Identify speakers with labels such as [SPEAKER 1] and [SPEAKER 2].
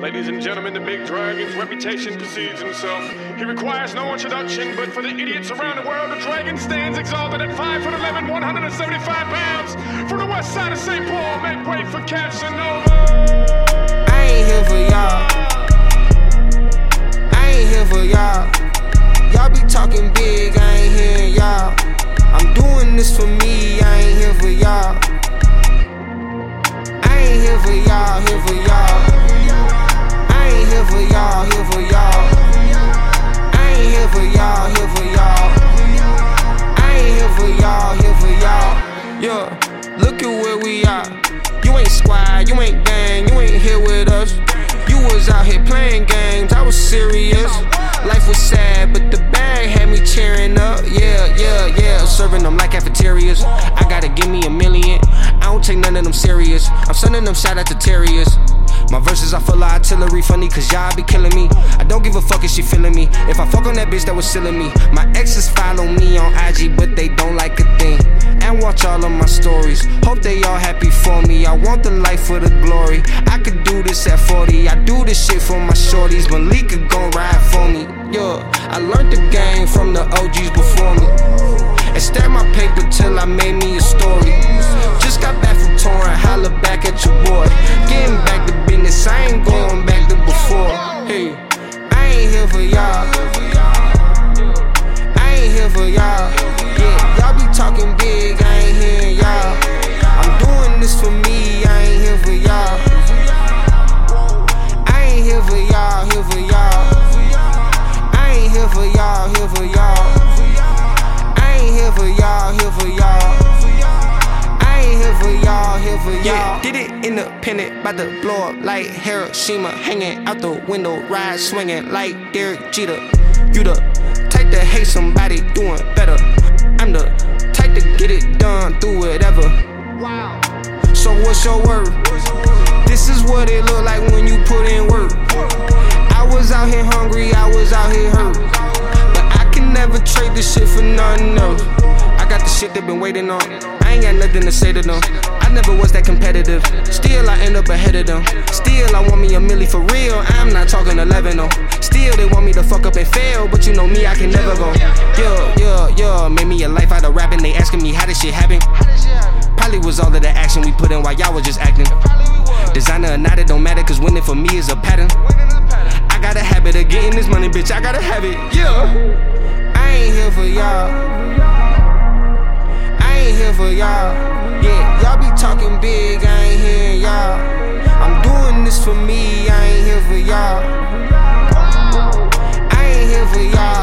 [SPEAKER 1] Ladies and gentlemen, the big dragon's reputation precedes himself. He requires no introduction, but for the idiots around the world, the dragon stands exalted at 5 foot 11, 175 pounds. From the west side of St. Paul, make way for Cashinova.
[SPEAKER 2] I ain't here for y'all. I ain't here for y'all. Here for y'all. I ain't here for y'all, here for y'all. I ain't here for y'all, here for y'all. Yeah, look at where we are. You ain't squad, you ain't gang, you ain't here with us. You was out here playing games, I was serious. Life was sad, but the bag had me cheering up. I'm sending them shout out to Terriers. My verses are full of artillery, funny cause y'all be killing me. I don't give a fuck if she feeling me. If I fuck on that bitch that was silling me. My exes follow me on IG, but they don't like a thing. And watch all of my stories. Hope they all happy for me. I want the life for the glory. I could do this at 40. I do this shit for my shorties. Malika gon' ride for me. Yeah, I learned the game from the OGs before me. And stack my paper till I made me a story. Just got back touring, holla back at your boy. Getting back to business, I ain't going back to before. Hey, I ain't here for y'all. I ain't here for y'all. Yeah, y'all be talking big, I ain't hearing y'all. I'm doing this for me, I ain't here for y'all. Yeah, did it independent, about to blow up like Hiroshima, hanging out the window, ride swinging like Derek Jeter. You the type to hate somebody doing better. I'm the type to get it done through whatever. Wow. So what's your word? This is what it look like when you put in work. I was out here hungry, I was out here hurt. But I can never trade this shit for nothing else. Shit they've been waiting on. I ain't got nothing to say to them. I never was that competitive. Still, I end up ahead of them. Still, I want me a milli for real. I'm not talking 11 though. Still, they want me to fuck up and fail. But you know me, I can never go. Yeah, yeah, yeah. Made me a life out of rapping. They asking me how this shit happen. Probably was all of the action we put in while y'all was just acting. Designer or not, it don't matter, cause winning for me is a pattern. I got a habit of getting this money, bitch. I gotta have it, yeah. I ain't here for y'all. big, I ain't hearing y'all. I'm doing this for me, I ain't here for y'all. I ain't here for y'all.